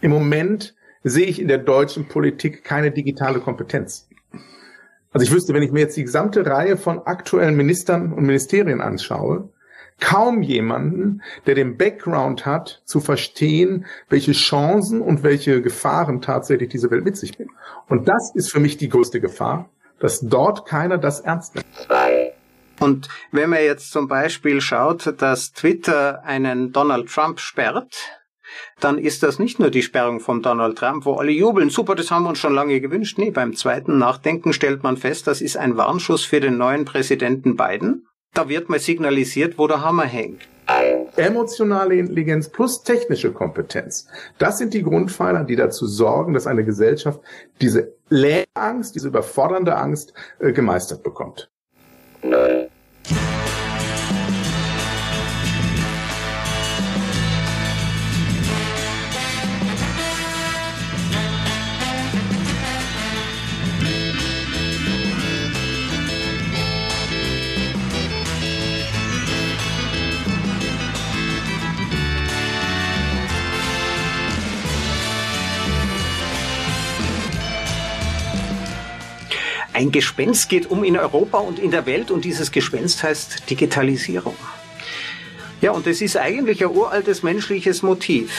Im Moment sehe ich in der deutschen Politik keine digitale Kompetenz. Also ich wüsste, wenn ich mir jetzt die gesamte Reihe von aktuellen Ministern und Ministerien anschaue, kaum jemanden, der den Background hat, zu verstehen, welche Chancen und welche Gefahren tatsächlich diese Welt mit sich bringt. Und das ist für mich die größte Gefahr, dass dort keiner das ernst nimmt. Und wenn man jetzt zum Beispiel schaut, dass Twitter einen Donald Trump sperrt, dann ist das nicht nur die Sperrung von Donald Trump, wo alle jubeln, super, das haben wir uns schon lange gewünscht. Nee, beim zweiten Nachdenken stellt man fest, das ist ein Warnschuss für den neuen Präsidenten Biden. Da wird mal signalisiert, wo der Hammer hängt. Emotionale Intelligenz plus technische Kompetenz. Das sind die Grundpfeiler, die dazu sorgen, dass eine Gesellschaft diese Leerangst, diese überfordernde Angst äh, gemeistert bekommt. Nein. Ein Gespenst geht um in Europa und in der Welt und dieses Gespenst heißt Digitalisierung. Ja, und es ist eigentlich ein uraltes menschliches Motiv.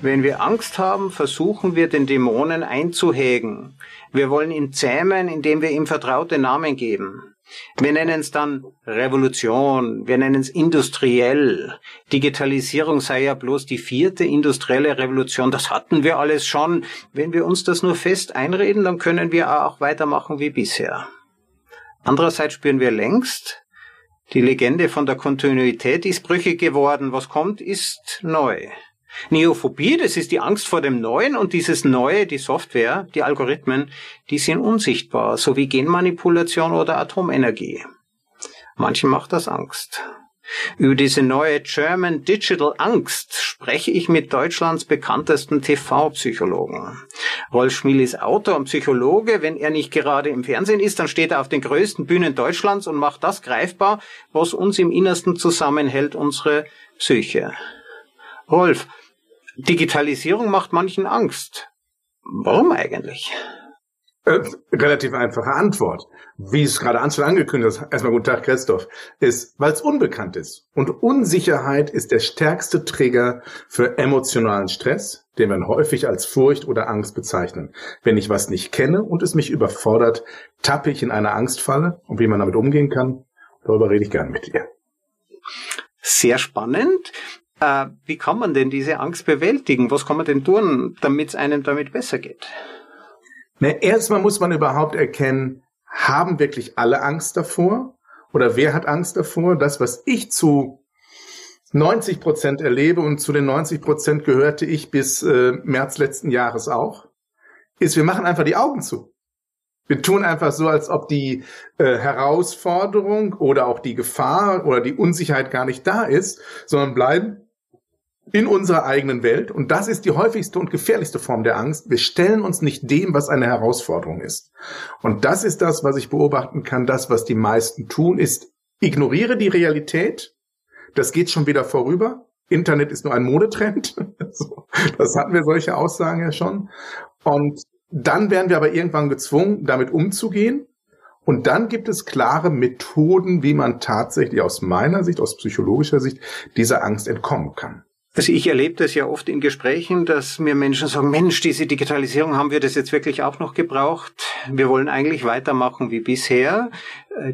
Wenn wir Angst haben, versuchen wir den Dämonen einzuhegen. Wir wollen ihn zähmen, indem wir ihm vertraute Namen geben. Wir nennen es dann Revolution, wir nennen es industriell. Digitalisierung sei ja bloß die vierte industrielle Revolution. Das hatten wir alles schon. Wenn wir uns das nur fest einreden, dann können wir auch weitermachen wie bisher. Andererseits spüren wir längst, die Legende von der Kontinuität ist brüchig geworden. Was kommt, ist neu. Neophobie, das ist die Angst vor dem Neuen und dieses Neue, die Software, die Algorithmen, die sind unsichtbar, so wie Genmanipulation oder Atomenergie. Manchen macht das Angst. Über diese neue German Digital Angst spreche ich mit Deutschlands bekanntesten TV-Psychologen. Rolf Schmiel ist Autor und Psychologe. Wenn er nicht gerade im Fernsehen ist, dann steht er auf den größten Bühnen Deutschlands und macht das greifbar, was uns im Innersten zusammenhält, unsere Psyche. Rolf, Digitalisierung macht manchen Angst. Warum eigentlich? Äh, relativ einfache Antwort. Wie es gerade schon angekündigt hast, erstmal guten Tag, Christoph, ist, weil es unbekannt ist. Und Unsicherheit ist der stärkste Trigger für emotionalen Stress, den wir häufig als Furcht oder Angst bezeichnen. Wenn ich was nicht kenne und es mich überfordert, tappe ich in eine Angstfalle. Und wie man damit umgehen kann, darüber rede ich gerne mit dir. Sehr spannend. Äh, wie kann man denn diese Angst bewältigen? Was kann man denn tun, damit es einem damit besser geht? Na, erstmal muss man überhaupt erkennen, haben wirklich alle Angst davor? Oder wer hat Angst davor? Das, was ich zu 90 Prozent erlebe und zu den 90 Prozent gehörte ich bis äh, März letzten Jahres auch, ist, wir machen einfach die Augen zu. Wir tun einfach so, als ob die äh, Herausforderung oder auch die Gefahr oder die Unsicherheit gar nicht da ist, sondern bleiben in unserer eigenen Welt. Und das ist die häufigste und gefährlichste Form der Angst. Wir stellen uns nicht dem, was eine Herausforderung ist. Und das ist das, was ich beobachten kann. Das, was die meisten tun, ist, ignoriere die Realität. Das geht schon wieder vorüber. Internet ist nur ein Modetrend. das hatten wir solche Aussagen ja schon. Und dann werden wir aber irgendwann gezwungen, damit umzugehen. Und dann gibt es klare Methoden, wie man tatsächlich aus meiner Sicht, aus psychologischer Sicht, dieser Angst entkommen kann. Also ich erlebe das ja oft in Gesprächen, dass mir Menschen sagen, Mensch, diese Digitalisierung haben wir das jetzt wirklich auch noch gebraucht. Wir wollen eigentlich weitermachen wie bisher.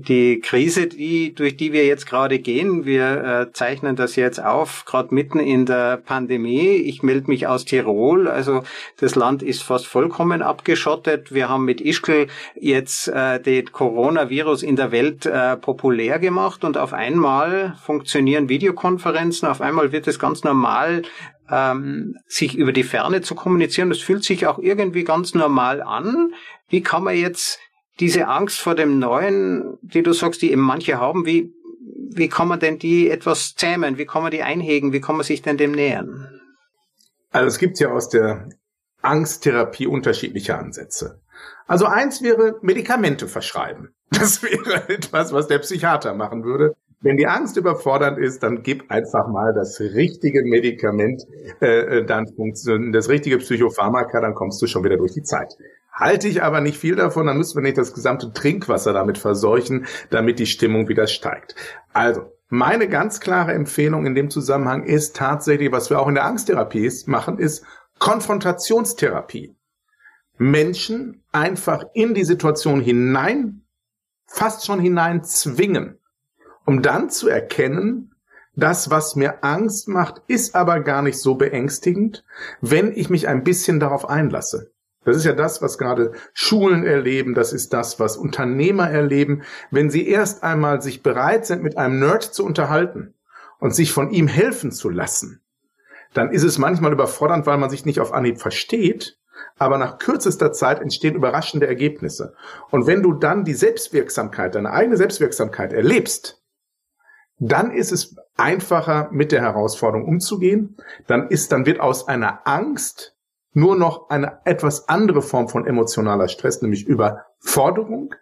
Die Krise, die, durch die wir jetzt gerade gehen, wir äh, zeichnen das jetzt auf, gerade mitten in der Pandemie. Ich melde mich aus Tirol, also das Land ist fast vollkommen abgeschottet. Wir haben mit Ischgl jetzt äh, den Coronavirus in der Welt äh, populär gemacht und auf einmal funktionieren Videokonferenzen, auf einmal wird es ganz normal normal, ähm, sich über die Ferne zu kommunizieren. Das fühlt sich auch irgendwie ganz normal an. Wie kann man jetzt diese Angst vor dem Neuen, die du sagst, die eben manche haben, wie, wie kann man denn die etwas zähmen? Wie kann man die einhegen? Wie kann man sich denn dem nähern? Also es gibt ja aus der Angsttherapie unterschiedliche Ansätze. Also eins wäre Medikamente verschreiben. Das wäre etwas, was der Psychiater machen würde. Wenn die Angst überfordernd ist, dann gib einfach mal das richtige Medikament, äh, äh dann funktioniert das richtige Psychopharmaka, dann kommst du schon wieder durch die Zeit. Halte ich aber nicht viel davon, dann müssen wir nicht das gesamte Trinkwasser damit verseuchen, damit die Stimmung wieder steigt. Also, meine ganz klare Empfehlung in dem Zusammenhang ist tatsächlich, was wir auch in der Angsttherapie machen, ist Konfrontationstherapie. Menschen einfach in die Situation hinein, fast schon hinein zwingen, um dann zu erkennen, das, was mir Angst macht, ist aber gar nicht so beängstigend, wenn ich mich ein bisschen darauf einlasse. Das ist ja das, was gerade Schulen erleben, das ist das, was Unternehmer erleben, wenn sie erst einmal sich bereit sind, mit einem Nerd zu unterhalten und sich von ihm helfen zu lassen, dann ist es manchmal überfordernd, weil man sich nicht auf Anhieb versteht, aber nach kürzester Zeit entstehen überraschende Ergebnisse. Und wenn du dann die Selbstwirksamkeit, deine eigene Selbstwirksamkeit erlebst, dann ist es einfacher, mit der Herausforderung umzugehen. Dann ist, dann wird aus einer Angst nur noch eine etwas andere Form von emotionaler Stress, nämlich Überforderung.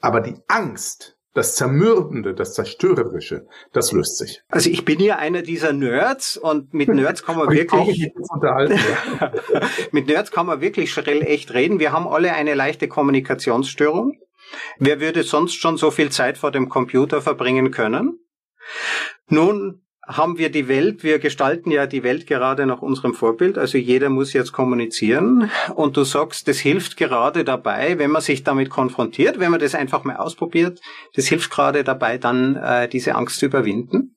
Aber die Angst, das Zermürbende, das Zerstörerische, das löst sich. Also ich bin ja einer dieser Nerds und mit Nerds kann man wirklich mit Nerds kann man wirklich schrill echt reden. Wir haben alle eine leichte Kommunikationsstörung. Wer würde sonst schon so viel Zeit vor dem Computer verbringen können? Nun haben wir die Welt, wir gestalten ja die Welt gerade nach unserem Vorbild, also jeder muss jetzt kommunizieren und du sagst, das hilft gerade dabei, wenn man sich damit konfrontiert, wenn man das einfach mal ausprobiert, das hilft gerade dabei, dann äh, diese Angst zu überwinden.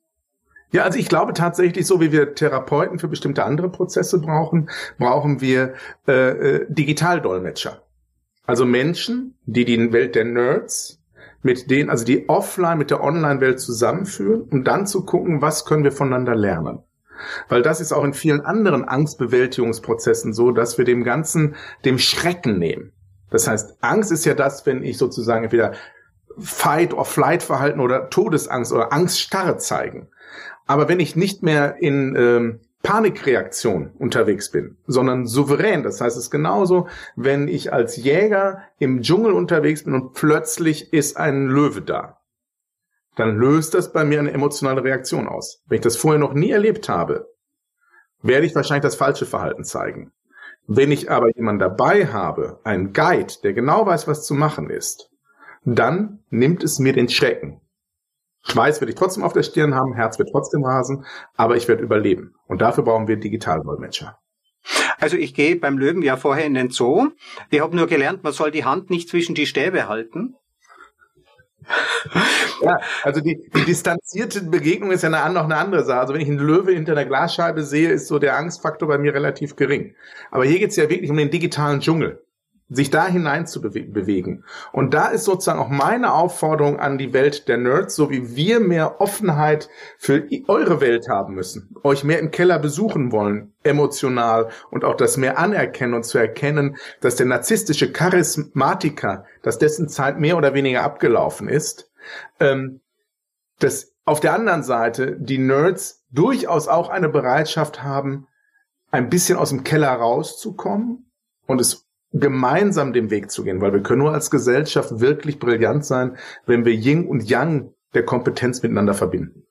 Ja, also ich glaube tatsächlich, so wie wir Therapeuten für bestimmte andere Prozesse brauchen, brauchen wir äh, äh, Digitaldolmetscher. Also Menschen, die die Welt der Nerds mit denen, also die offline mit der Online-Welt zusammenführen, um dann zu gucken, was können wir voneinander lernen. Weil das ist auch in vielen anderen Angstbewältigungsprozessen so, dass wir dem Ganzen dem Schrecken nehmen. Das heißt, Angst ist ja das, wenn ich sozusagen entweder Fight- or Flight-Verhalten oder Todesangst oder Angststarre zeigen. Aber wenn ich nicht mehr in ähm, Panikreaktion unterwegs bin, sondern souverän. Das heißt, es ist genauso, wenn ich als Jäger im Dschungel unterwegs bin und plötzlich ist ein Löwe da. Dann löst das bei mir eine emotionale Reaktion aus. Wenn ich das vorher noch nie erlebt habe, werde ich wahrscheinlich das falsche Verhalten zeigen. Wenn ich aber jemanden dabei habe, einen Guide, der genau weiß, was zu machen ist, dann nimmt es mir den Schrecken. Schweiß werde ich trotzdem auf der Stirn haben, Herz wird trotzdem rasen, aber ich werde überleben. Und dafür brauchen wir Digitaldolmetscher. Also ich gehe beim Löwen ja vorher in den Zoo. Ich habe nur gelernt, man soll die Hand nicht zwischen die Stäbe halten. ja, also die, die distanzierte Begegnung ist ja eine, noch eine andere Sache. Also wenn ich einen Löwe hinter einer Glasscheibe sehe, ist so der Angstfaktor bei mir relativ gering. Aber hier geht es ja wirklich um den digitalen Dschungel sich da hinein zu bewegen. Und da ist sozusagen auch meine Aufforderung an die Welt der Nerds, so wie wir mehr Offenheit für eure Welt haben müssen, euch mehr im Keller besuchen wollen, emotional und auch das mehr anerkennen und zu erkennen, dass der narzisstische Charismatiker, dass dessen Zeit mehr oder weniger abgelaufen ist, ähm, dass auf der anderen Seite die Nerds durchaus auch eine Bereitschaft haben, ein bisschen aus dem Keller rauszukommen und es gemeinsam den Weg zu gehen, weil wir können nur als Gesellschaft wirklich brillant sein, wenn wir Yin und Yang der Kompetenz miteinander verbinden.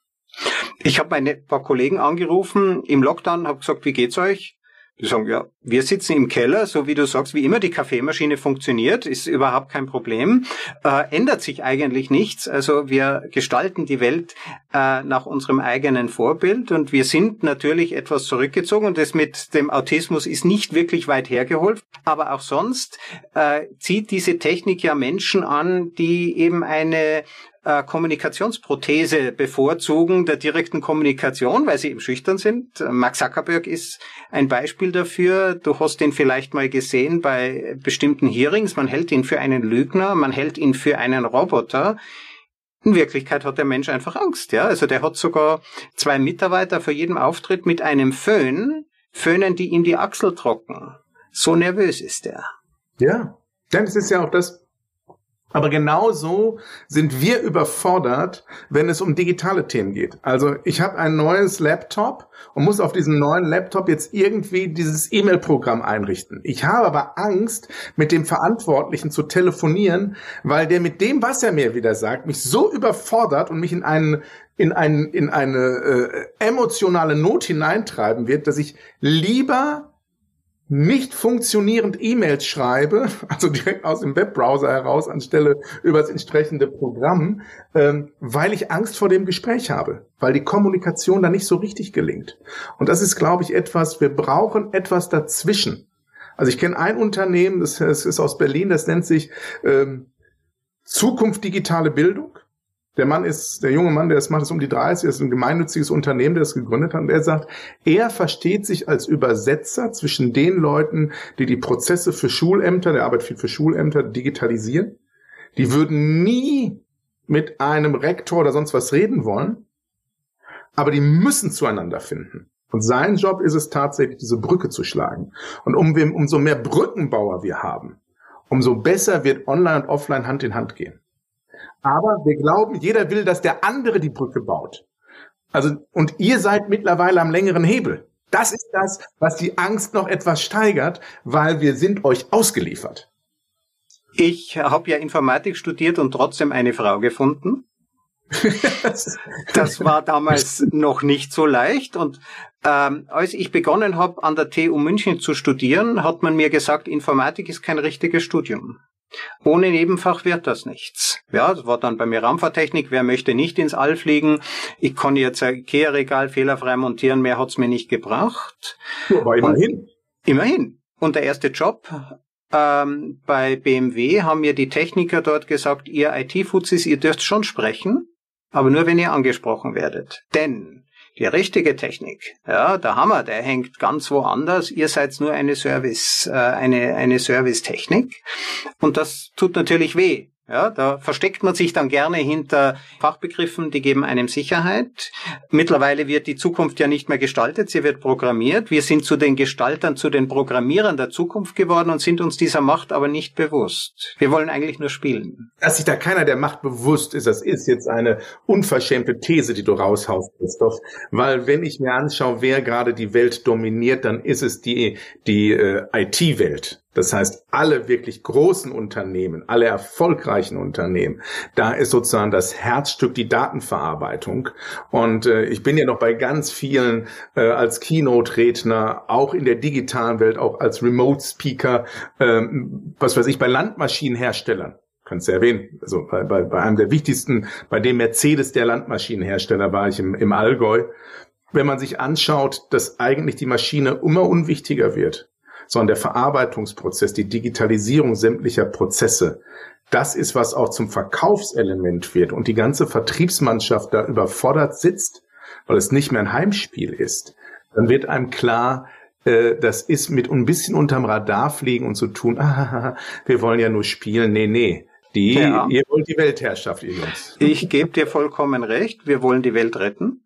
Ich habe meine paar Kollegen angerufen im Lockdown, habe gesagt, wie geht's euch? Die sagen, ja, wir sitzen im Keller, so wie du sagst, wie immer die Kaffeemaschine funktioniert, ist überhaupt kein Problem. Äh, ändert sich eigentlich nichts. Also wir gestalten die Welt äh, nach unserem eigenen Vorbild und wir sind natürlich etwas zurückgezogen und das mit dem Autismus ist nicht wirklich weit hergeholt. Aber auch sonst äh, zieht diese Technik ja Menschen an, die eben eine äh, Kommunikationsprothese bevorzugen der direkten Kommunikation, weil sie eben schüchtern sind. Mark Zuckerberg ist ein Beispiel dafür. Du hast ihn vielleicht mal gesehen bei bestimmten Hearings. Man hält ihn für einen Lügner, man hält ihn für einen Roboter. In Wirklichkeit hat der Mensch einfach Angst, ja. Also der hat sogar zwei Mitarbeiter für jeden Auftritt mit einem Föhn, föhnen die ihm die Achsel trocken. So nervös ist er. Ja. Denn es ist ja auch das, Aber genauso sind wir überfordert, wenn es um digitale Themen geht. Also ich habe ein neues Laptop und muss auf diesem neuen Laptop jetzt irgendwie dieses E-Mail-Programm einrichten. Ich habe aber Angst, mit dem Verantwortlichen zu telefonieren, weil der mit dem, was er mir wieder sagt, mich so überfordert und mich in einen in, ein, in eine äh, emotionale Not hineintreiben wird, dass ich lieber nicht funktionierend E-Mails schreibe, also direkt aus dem Webbrowser heraus anstelle über das entsprechende Programm, ähm, weil ich Angst vor dem Gespräch habe, weil die Kommunikation da nicht so richtig gelingt. Und das ist, glaube ich, etwas, wir brauchen etwas dazwischen. Also ich kenne ein Unternehmen, das, das ist aus Berlin, das nennt sich ähm, Zukunft digitale Bildung. Der Mann ist, der junge Mann, der das macht, ist um die 30, ist ein gemeinnütziges Unternehmen, der das gegründet hat. Und er sagt, er versteht sich als Übersetzer zwischen den Leuten, die die Prozesse für Schulämter, der arbeitet viel für Schulämter, digitalisieren. Die würden nie mit einem Rektor oder sonst was reden wollen, aber die müssen zueinander finden. Und sein Job ist es tatsächlich, diese Brücke zu schlagen. Und um, umso mehr Brückenbauer wir haben, umso besser wird Online und Offline Hand in Hand gehen. Aber wir glauben, jeder will, dass der andere die Brücke baut. Also, und ihr seid mittlerweile am längeren Hebel. Das ist das, was die Angst noch etwas steigert, weil wir sind euch ausgeliefert. Ich habe ja Informatik studiert und trotzdem eine Frau gefunden. das war damals noch nicht so leicht. Und ähm, als ich begonnen habe, an der TU München zu studieren, hat man mir gesagt, Informatik ist kein richtiges Studium. Ohne Nebenfach wird das nichts. Ja, das war dann bei mir Raumfahrttechnik. Wer möchte nicht ins All fliegen? Ich kann jetzt ein Ikea-Regal fehlerfrei montieren. Mehr hat's mir nicht gebracht. Aber immerhin. Und, immerhin. Und der erste Job ähm, bei BMW haben mir die Techniker dort gesagt, ihr IT-Fuzis, ihr dürft schon sprechen, aber nur wenn ihr angesprochen werdet. Denn die richtige Technik, ja, der Hammer, der hängt ganz woanders. Ihr seid nur eine Service, äh, eine, eine Servicetechnik. Und das tut natürlich weh. Ja, da versteckt man sich dann gerne hinter Fachbegriffen, die geben einem Sicherheit. Mittlerweile wird die Zukunft ja nicht mehr gestaltet, sie wird programmiert. Wir sind zu den Gestaltern, zu den Programmierern der Zukunft geworden und sind uns dieser Macht aber nicht bewusst. Wir wollen eigentlich nur spielen. Dass sich da keiner der Macht bewusst ist, das ist jetzt eine unverschämte These, die du raushaust, Christoph. Weil wenn ich mir anschaue, wer gerade die Welt dominiert, dann ist es die, die äh, IT-Welt. Das heißt, alle wirklich großen Unternehmen, alle erfolgreichen Unternehmen, da ist sozusagen das Herzstück die Datenverarbeitung. Und äh, ich bin ja noch bei ganz vielen äh, als Keynote-Redner, auch in der digitalen Welt, auch als Remote-Speaker, äh, was weiß ich, bei Landmaschinenherstellern kannst du erwähnen. Also bei, bei, bei einem der wichtigsten, bei dem Mercedes der Landmaschinenhersteller war ich im, im Allgäu. Wenn man sich anschaut, dass eigentlich die Maschine immer unwichtiger wird, sondern der Verarbeitungsprozess, die Digitalisierung sämtlicher Prozesse, das ist, was auch zum Verkaufselement wird und die ganze Vertriebsmannschaft da überfordert sitzt, weil es nicht mehr ein Heimspiel ist, dann wird einem klar, äh, das ist mit ein bisschen unterm Radar fliegen und zu so tun, ah, wir wollen ja nur spielen. Nee, nee. Die, ja. Ihr wollt die Weltherrschaft, ihr Jungs. Ich gebe dir vollkommen recht. Wir wollen die Welt retten.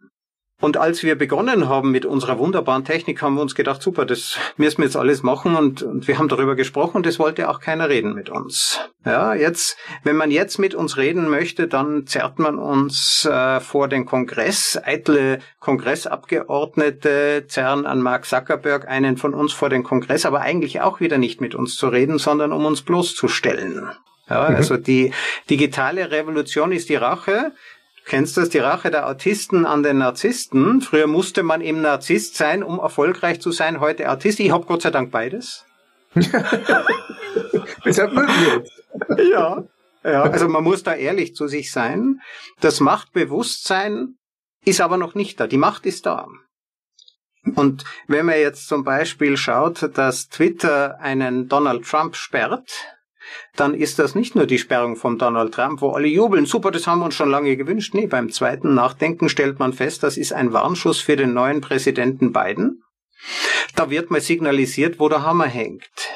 Und als wir begonnen haben mit unserer wunderbaren Technik, haben wir uns gedacht, super, das müssen wir jetzt alles machen und, und wir haben darüber gesprochen und es wollte auch keiner reden mit uns. Ja, jetzt, wenn man jetzt mit uns reden möchte, dann zerrt man uns äh, vor den Kongress. Eitle Kongressabgeordnete zerren an Mark Zuckerberg einen von uns vor den Kongress, aber eigentlich auch wieder nicht mit uns zu reden, sondern um uns bloßzustellen. Ja, mhm. also die digitale Revolution ist die Rache Kennst du das? Die Rache der Autisten an den Narzissten. Früher musste man eben Narzisst sein, um erfolgreich zu sein. Heute Artist. Ich habe Gott sei Dank beides. Deshalb wir Ja. Ja, also man muss da ehrlich zu sich sein. Das Machtbewusstsein ist aber noch nicht da. Die Macht ist da. Und wenn man jetzt zum Beispiel schaut, dass Twitter einen Donald Trump sperrt, dann ist das nicht nur die Sperrung von Donald Trump, wo alle jubeln, super, das haben wir uns schon lange gewünscht. Nee, beim zweiten Nachdenken stellt man fest, das ist ein Warnschuss für den neuen Präsidenten Biden. Da wird mal signalisiert, wo der Hammer hängt.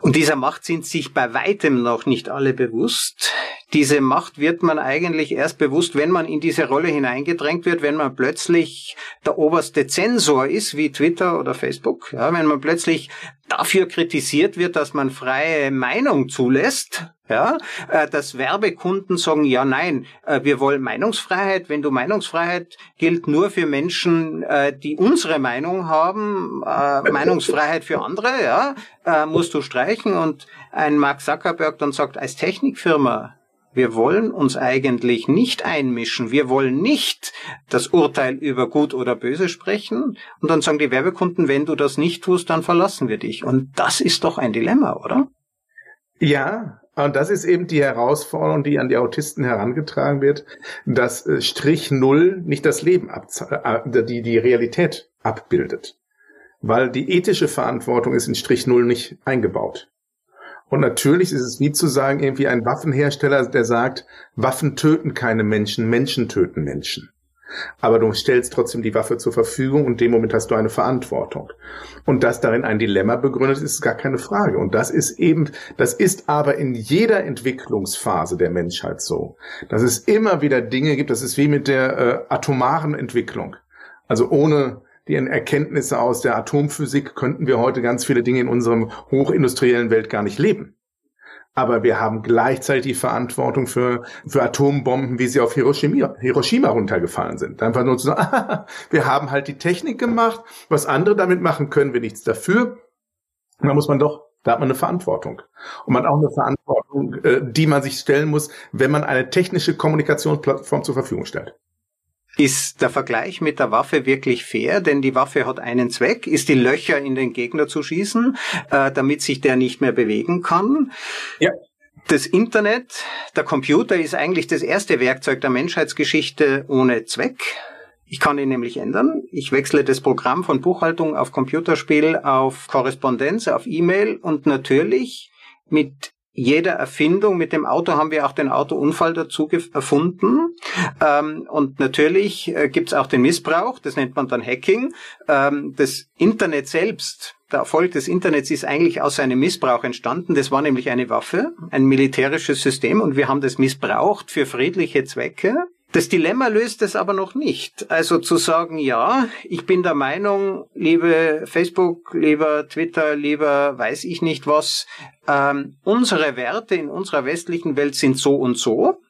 Und dieser Macht sind sich bei weitem noch nicht alle bewusst. Diese Macht wird man eigentlich erst bewusst, wenn man in diese Rolle hineingedrängt wird, wenn man plötzlich der oberste Zensor ist, wie Twitter oder Facebook. Ja, wenn man plötzlich dafür kritisiert wird, dass man freie Meinung zulässt, ja, äh, dass Werbekunden sagen, ja, nein, äh, wir wollen Meinungsfreiheit. Wenn du Meinungsfreiheit gilt nur für Menschen, äh, die unsere Meinung haben, Meinungsfreiheit für andere, ja, musst du streichen. Und ein Mark Zuckerberg dann sagt, als Technikfirma wir wollen uns eigentlich nicht einmischen. Wir wollen nicht das Urteil über gut oder böse sprechen. Und dann sagen die Werbekunden, wenn du das nicht tust, dann verlassen wir dich. Und das ist doch ein Dilemma, oder? Ja, und das ist eben die Herausforderung, die an die Autisten herangetragen wird, dass äh, Strich Null nicht das Leben, äh, die, die Realität abbildet. Weil die ethische Verantwortung ist in Strich Null nicht eingebaut. Und natürlich ist es wie zu sagen, irgendwie ein Waffenhersteller, der sagt, Waffen töten keine Menschen, Menschen töten Menschen. Aber du stellst trotzdem die Waffe zur Verfügung und in dem Moment hast du eine Verantwortung. Und dass darin ein Dilemma begründet ist, ist gar keine Frage. Und das ist eben, das ist aber in jeder Entwicklungsphase der Menschheit so. Dass es immer wieder Dinge gibt, das ist wie mit der äh, atomaren Entwicklung. Also ohne die Erkenntnisse aus der Atomphysik könnten wir heute ganz viele Dinge in unserem hochindustriellen Welt gar nicht leben. Aber wir haben gleichzeitig die Verantwortung für, für Atombomben, wie sie auf Hiroshima, Hiroshima runtergefallen sind. Einfach nur zu sagen, wir haben halt die Technik gemacht, was andere damit machen, können wir nichts dafür. Da muss man doch, da hat man eine Verantwortung. Und man hat auch eine Verantwortung, äh, die man sich stellen muss, wenn man eine technische Kommunikationsplattform zur Verfügung stellt. Ist der Vergleich mit der Waffe wirklich fair? Denn die Waffe hat einen Zweck, ist die Löcher in den Gegner zu schießen, äh, damit sich der nicht mehr bewegen kann. Ja. Das Internet, der Computer ist eigentlich das erste Werkzeug der Menschheitsgeschichte ohne Zweck. Ich kann ihn nämlich ändern. Ich wechsle das Programm von Buchhaltung auf Computerspiel, auf Korrespondenz, auf E-Mail und natürlich mit jeder Erfindung. Mit dem Auto haben wir auch den Autounfall dazu erfunden. Ähm, und natürlich äh, gibt es auch den Missbrauch, das nennt man dann Hacking. Ähm, das Internet selbst, der Erfolg des Internets ist eigentlich aus einem Missbrauch entstanden. Das war nämlich eine Waffe, ein militärisches System und wir haben das missbraucht für friedliche Zwecke. Das Dilemma löst es aber noch nicht. Also zu sagen, ja, ich bin der Meinung, liebe Facebook, lieber Twitter, lieber weiß ich nicht was, ähm, unsere Werte in unserer westlichen Welt sind so und so.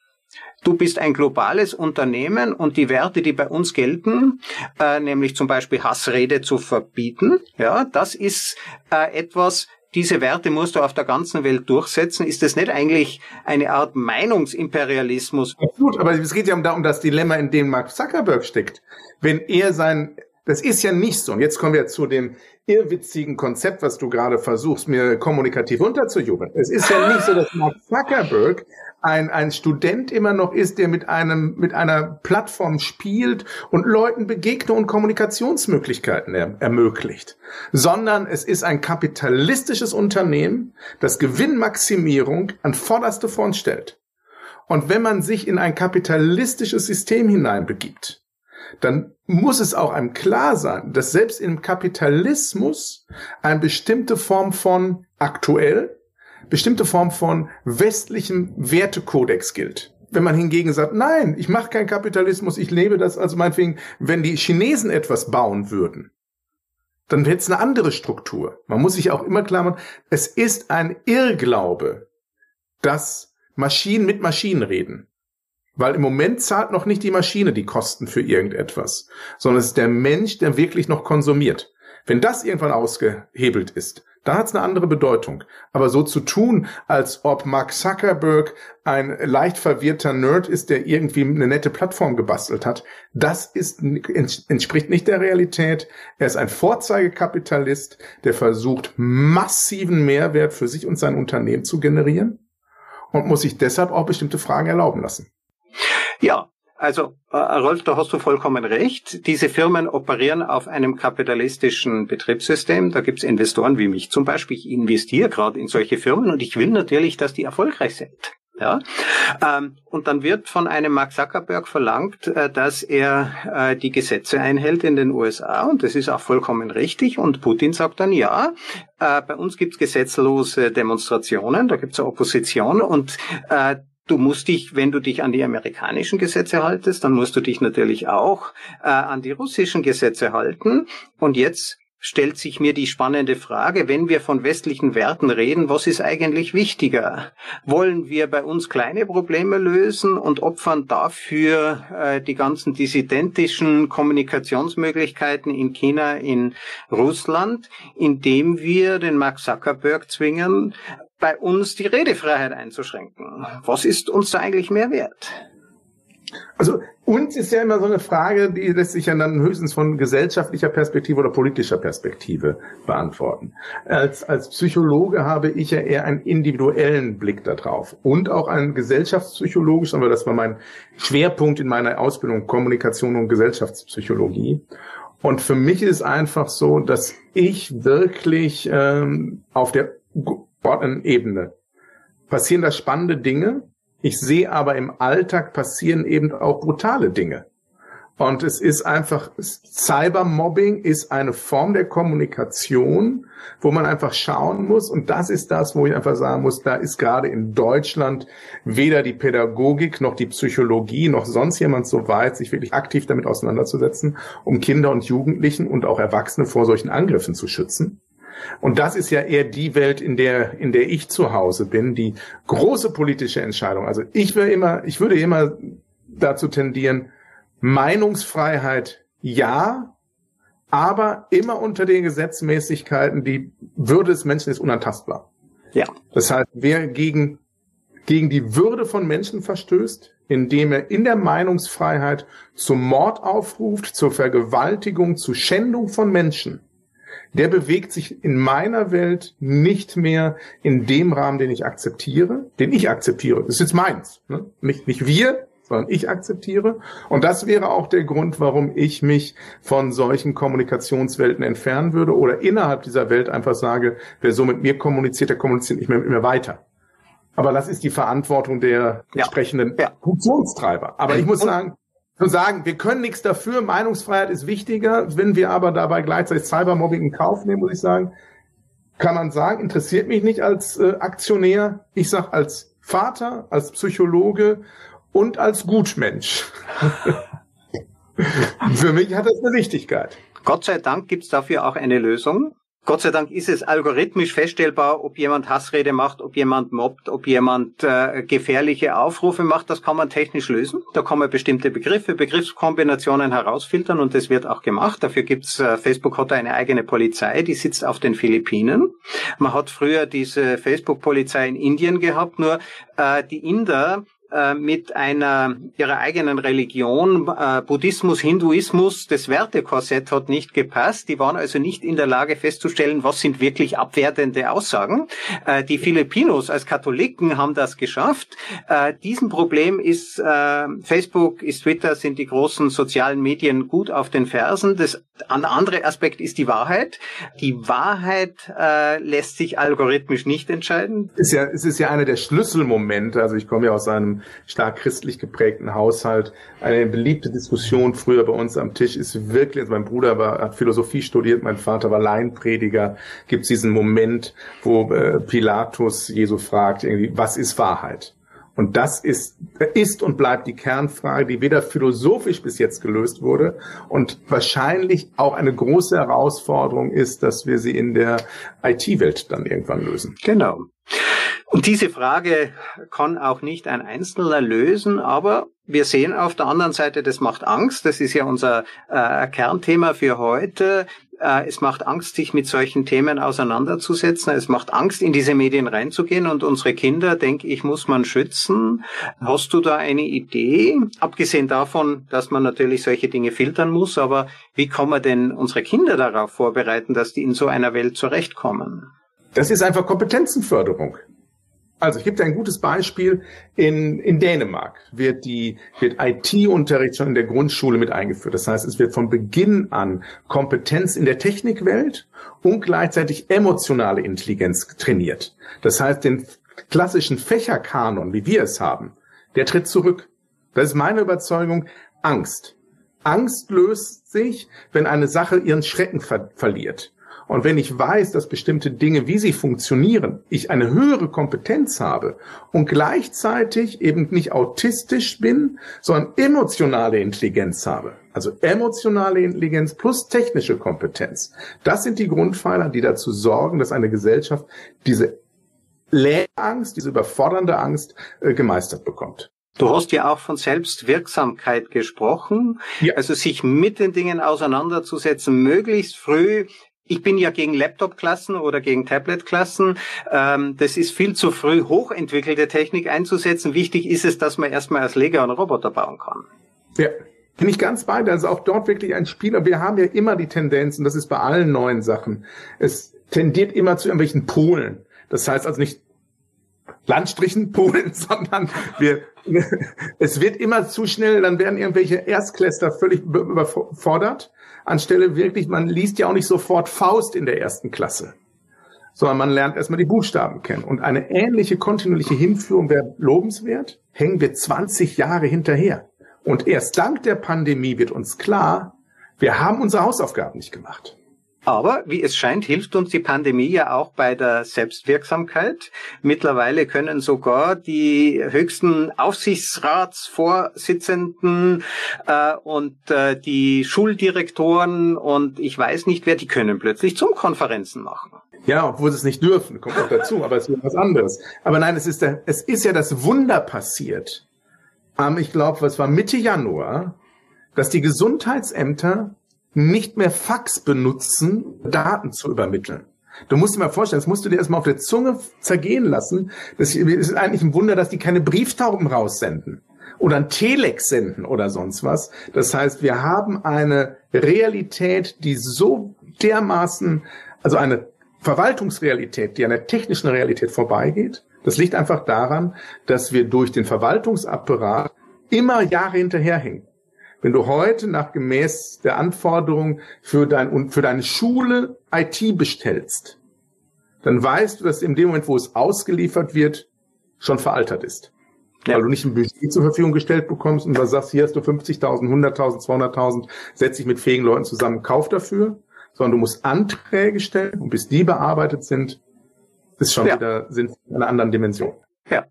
Du bist ein globales Unternehmen und die Werte, die bei uns gelten, äh, nämlich zum Beispiel Hassrede zu verbieten, ja, das ist äh, etwas, diese Werte musst du auf der ganzen Welt durchsetzen. Ist das nicht eigentlich eine Art Meinungsimperialismus? Gut, aber es geht ja um, um das Dilemma, in dem Mark Zuckerberg steckt. Wenn er sein, das ist ja nicht so. Und jetzt kommen wir zu dem irrwitzigen Konzept, was du gerade versuchst, mir kommunikativ unterzujubeln. Es ist ja nicht so, dass Mark Zuckerberg ein, ein Student immer noch ist, der mit einem, mit einer Plattform spielt und Leuten Begegnung und Kommunikationsmöglichkeiten er, ermöglicht. Sondern es ist ein kapitalistisches Unternehmen, das Gewinnmaximierung an vorderste Front stellt. Und wenn man sich in ein kapitalistisches System hineinbegibt, dann muss es auch einem klar sein, dass selbst im Kapitalismus eine bestimmte Form von aktuell bestimmte Form von westlichem Wertekodex gilt. Wenn man hingegen sagt, nein, ich mache keinen Kapitalismus, ich lebe das, also meinetwegen, wenn die Chinesen etwas bauen würden, dann hätte es eine andere Struktur. Man muss sich auch immer klar machen, es ist ein Irrglaube, dass Maschinen mit Maschinen reden. Weil im Moment zahlt noch nicht die Maschine die Kosten für irgendetwas, sondern es ist der Mensch, der wirklich noch konsumiert. Wenn das irgendwann ausgehebelt ist, dann hat es eine andere Bedeutung. Aber so zu tun, als ob Mark Zuckerberg ein leicht verwirrter Nerd ist, der irgendwie eine nette Plattform gebastelt hat, das ist, entspricht nicht der Realität. Er ist ein Vorzeigekapitalist, der versucht, massiven Mehrwert für sich und sein Unternehmen zu generieren und muss sich deshalb auch bestimmte Fragen erlauben lassen. Ja, also, äh, Rolf, da hast du vollkommen recht. Diese Firmen operieren auf einem kapitalistischen Betriebssystem. Da gibt's Investoren wie mich zum Beispiel. Ich investiere gerade in solche Firmen und ich will natürlich, dass die erfolgreich sind. Ja, ähm, und dann wird von einem Mark Zuckerberg verlangt, äh, dass er äh, die Gesetze einhält in den USA und das ist auch vollkommen richtig. Und Putin sagt dann ja, bei uns gibt's gesetzlose Demonstrationen, da gibt's Opposition und du musst dich, wenn du dich an die amerikanischen Gesetze haltest, dann musst du dich natürlich auch äh, an die russischen Gesetze halten. Und jetzt stellt sich mir die spannende Frage, wenn wir von westlichen Werten reden, was ist eigentlich wichtiger? Wollen wir bei uns kleine Probleme lösen und opfern dafür äh, die ganzen dissidentischen Kommunikationsmöglichkeiten in China, in Russland, indem wir den Mark Zuckerberg zwingen, bei uns die Redefreiheit einzuschränken? Was ist uns da eigentlich mehr wert? Also uns ist ja immer so eine Frage, die lässt sich ja dann höchstens von gesellschaftlicher Perspektive oder politischer Perspektive beantworten. Als, als Psychologe habe ich ja eher einen individuellen Blick darauf und auch einen gesellschaftspsychologischen, aber das war mein Schwerpunkt in meiner Ausbildung, Kommunikation und Gesellschaftspsychologie. Und für mich ist es einfach so, dass ich wirklich ähm, auf der Ebene passieren da spannende Dinge, ich sehe aber im Alltag passieren eben auch brutale Dinge. Und es ist einfach, Cybermobbing ist eine Form der Kommunikation, wo man einfach schauen muss. Und das ist das, wo ich einfach sagen muss, da ist gerade in Deutschland weder die Pädagogik noch die Psychologie noch sonst jemand so weit, sich wirklich aktiv damit auseinanderzusetzen, um Kinder und Jugendlichen und auch Erwachsene vor solchen Angriffen zu schützen. Und das ist ja eher die Welt, in der, in der ich zu Hause bin, die große politische Entscheidung. Also ich will immer, ich würde immer dazu tendieren, Meinungsfreiheit ja, aber immer unter den Gesetzmäßigkeiten, die Würde des Menschen ist unantastbar. Ja. Das heißt, wer gegen, gegen die Würde von Menschen verstößt, indem er in der Meinungsfreiheit zum Mord aufruft, zur Vergewaltigung, zu Schändung von Menschen, der bewegt sich in meiner Welt nicht mehr in dem Rahmen, den ich akzeptiere, den ich akzeptiere. Das ist jetzt meins. Ne? Nicht, nicht wir, sondern ich akzeptiere. Und das wäre auch der Grund, warum ich mich von solchen Kommunikationswelten entfernen würde oder innerhalb dieser Welt einfach sage, wer so mit mir kommuniziert, der kommuniziert nicht mehr mit mir weiter. Aber das ist die Verantwortung der entsprechenden ja. Funktionstreiber. Aber ich muss sagen, zu sagen, wir können nichts dafür, Meinungsfreiheit ist wichtiger, wenn wir aber dabei gleichzeitig Cybermobbing in Kauf nehmen, muss ich sagen, kann man sagen, interessiert mich nicht als äh, Aktionär. Ich sag als Vater, als Psychologe und als Gutmensch. Für mich hat das eine Wichtigkeit. Gott sei Dank gibt's dafür auch eine Lösung. Gott sei Dank ist es algorithmisch feststellbar, ob jemand Hassrede macht, ob jemand mobbt, ob jemand äh, gefährliche Aufrufe macht. Das kann man technisch lösen. Da kann man bestimmte Begriffe, Begriffskombinationen herausfiltern und das wird auch gemacht. Dafür gibt's, äh, Facebook hat eine eigene Polizei, die sitzt auf den Philippinen. Man hat früher diese Facebook-Polizei in Indien gehabt, nur äh, die Inder äh, mit einer ihrer eigenen Religion, äh, Buddhismus, Hinduismus, das Wertekorsett hat nicht gepasst. Die waren also nicht in der Lage festzustellen, was sind wirklich abwertende Aussagen. Äh, die Filipinos als Katholiken haben das geschafft. Äh, diesem Problem ist äh, Facebook, ist Twitter, sind die großen sozialen Medien gut auf den Fersen. Das ein anderer Aspekt ist die Wahrheit. Die Wahrheit äh, lässt sich algorithmisch nicht entscheiden. Ist ja, es ist ja einer der Schlüsselmomente. Also ich komme ja aus einem stark christlich geprägten Haushalt. Eine beliebte Diskussion früher bei uns am Tisch ist wirklich, also mein Bruder war, hat Philosophie studiert, mein Vater war Laienprediger, gibt es diesen Moment, wo äh, Pilatus Jesu fragt, irgendwie, was ist Wahrheit? Und das ist, ist und bleibt die Kernfrage, die weder philosophisch bis jetzt gelöst wurde und wahrscheinlich auch eine große Herausforderung ist, dass wir sie in der IT-Welt dann irgendwann lösen. Genau. Und diese Frage kann auch nicht ein Einzelner lösen, aber wir sehen auf der anderen Seite, das macht Angst. Das ist ja unser äh, Kernthema für heute. Äh, es macht Angst, sich mit solchen Themen auseinanderzusetzen. Es macht Angst, in diese Medien reinzugehen. Und unsere Kinder, denke ich, muss man schützen. Hast du da eine Idee? Abgesehen davon, dass man natürlich solche Dinge filtern muss, aber wie kann man denn unsere Kinder darauf vorbereiten, dass die in so einer Welt zurechtkommen? Das ist einfach Kompetenzenförderung. Also ich gebe dir ein gutes Beispiel. In, in Dänemark wird die wird IT-Unterricht schon in der Grundschule mit eingeführt. Das heißt, es wird von Beginn an Kompetenz in der Technikwelt und gleichzeitig emotionale Intelligenz trainiert. Das heißt, den klassischen Fächerkanon, wie wir es haben, der tritt zurück. Das ist meine Überzeugung. Angst. Angst löst sich, wenn eine Sache ihren Schrecken ver verliert. Und wenn ich weiß, dass bestimmte Dinge, wie sie funktionieren, ich eine höhere Kompetenz habe und gleichzeitig eben nicht autistisch bin, sondern emotionale Intelligenz habe, also emotionale Intelligenz plus technische Kompetenz, das sind die Grundpfeiler, die dazu sorgen, dass eine Gesellschaft diese Leerangst, diese überfordernde Angst äh, gemeistert bekommt. Du hast ja auch von Selbstwirksamkeit gesprochen, ja. also sich mit den Dingen auseinanderzusetzen, möglichst früh. Ich bin ja gegen Laptop-Klassen oder gegen Tablet-Klassen. Ähm, das ist viel zu früh, hochentwickelte Technik einzusetzen. Wichtig ist es, dass man erstmal als Leger einen Roboter bauen kann. Ja, bin ich ganz bei dir. Also auch dort wirklich ein Spieler. Wir haben ja immer die Tendenzen, das ist bei allen neuen Sachen. Es tendiert immer zu irgendwelchen Polen. Das heißt also nicht Landstrichen Polen, sondern wir, es wird immer zu schnell, dann werden irgendwelche Erstklässler völlig überfordert, anstelle wirklich, man liest ja auch nicht sofort Faust in der ersten Klasse, sondern man lernt erstmal die Buchstaben kennen. Und eine ähnliche kontinuierliche Hinführung wäre lobenswert, hängen wir 20 Jahre hinterher. Und erst dank der Pandemie wird uns klar, wir haben unsere Hausaufgaben nicht gemacht. Aber wie es scheint, hilft uns die Pandemie ja auch bei der Selbstwirksamkeit. Mittlerweile können sogar die höchsten Aufsichtsratsvorsitzenden äh, und äh, die Schuldirektoren und ich weiß nicht wer, die können plötzlich Zoom-Konferenzen machen. Ja, obwohl sie es nicht dürfen, kommt auch dazu, aber es ist was anderes. Aber nein, es ist, der, es ist ja das Wunder passiert. Ähm, ich glaube, was war Mitte Januar, dass die Gesundheitsämter nicht mehr Fax benutzen, Daten zu übermitteln. Du musst dir mal vorstellen, das musst du dir erstmal auf der Zunge zergehen lassen. Das ist eigentlich ein Wunder, dass die keine Brieftauben raussenden oder ein Telex senden oder sonst was. Das heißt, wir haben eine Realität, die so dermaßen, also eine Verwaltungsrealität, die an der technischen Realität vorbeigeht. Das liegt einfach daran, dass wir durch den Verwaltungsapparat immer Jahre hinterherhängen. Wenn du heute nach gemäß der Anforderung für, dein, für deine Schule IT bestellst, dann weißt du, dass in dem Moment, wo es ausgeliefert wird, schon veraltert ist. Ja. Weil du nicht ein Budget zur Verfügung gestellt bekommst und dann sagst, hier hast du 50.000, 100.000, 200.000, setz dich mit fähigen Leuten zusammen, kauf dafür, sondern du musst Anträge stellen und bis die bearbeitet sind, ist schon ja. wieder sind in einer anderen Dimension. Ja,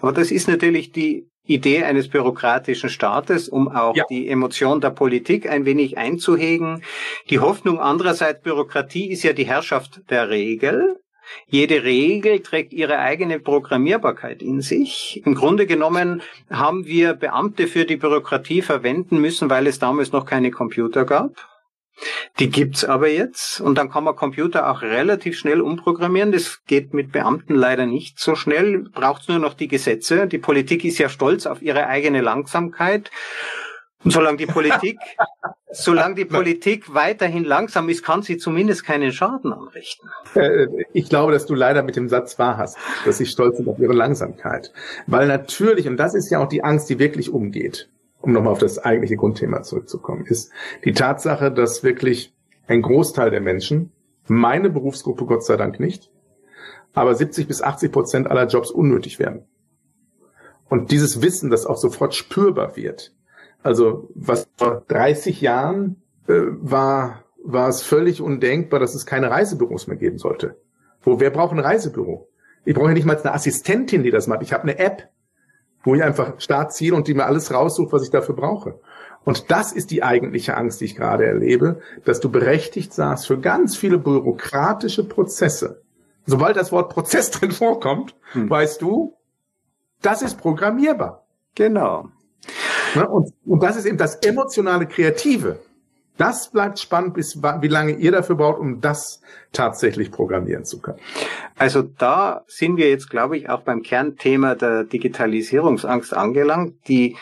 aber das ist natürlich die Idee eines bürokratischen Staates, um auch ja. die Emotion der Politik ein wenig einzuhegen. Die Hoffnung andererseits, Bürokratie ist ja die Herrschaft der Regel. Jede Regel trägt ihre eigene Programmierbarkeit in sich. Im Grunde genommen haben wir Beamte für die Bürokratie verwenden müssen, weil es damals noch keine Computer gab. Die gibt's aber jetzt und dann kann man Computer auch relativ schnell umprogrammieren. Das geht mit Beamten leider nicht so schnell. Braucht's nur noch die Gesetze. Die Politik ist ja stolz auf ihre eigene Langsamkeit. Und solange die Politik, solange die Politik weiterhin langsam ist, kann sie zumindest keinen Schaden anrichten. Äh, ich glaube, dass du leider mit dem Satz wahr hast, dass sie stolz sind auf ihre Langsamkeit. Weil natürlich, und das ist ja auch die Angst, die wirklich umgeht, um nochmal auf das eigentliche Grundthema zurückzukommen, ist die Tatsache, dass wirklich ein Großteil der Menschen, meine Berufsgruppe Gott sei Dank nicht, aber 70 bis 80 Prozent aller Jobs unnötig werden. Und dieses Wissen, das auch sofort spürbar wird. Also was vor 30 Jahren äh, war, war es völlig undenkbar, dass es keine Reisebüros mehr geben sollte. Wo wer braucht ein Reisebüro? Ich brauche ja nicht mal eine Assistentin, die das macht. Ich habe eine App wo ich einfach Start ziehe und die mir alles raussucht, was ich dafür brauche. Und das ist die eigentliche Angst, die ich gerade erlebe, dass du berechtigt sagst, für ganz viele bürokratische Prozesse, sobald das Wort Prozess drin vorkommt, hm. weißt du, das ist programmierbar. Genau. Ne, und, und das ist eben das emotionale Kreative. Das bleibt spannend, bis wie lange ihr dafür braucht, um das tatsächlich programmieren zu können. Also da sind wir jetzt, glaube ich, auch beim Kernthema der Digitalisierungsangst angelangt. Die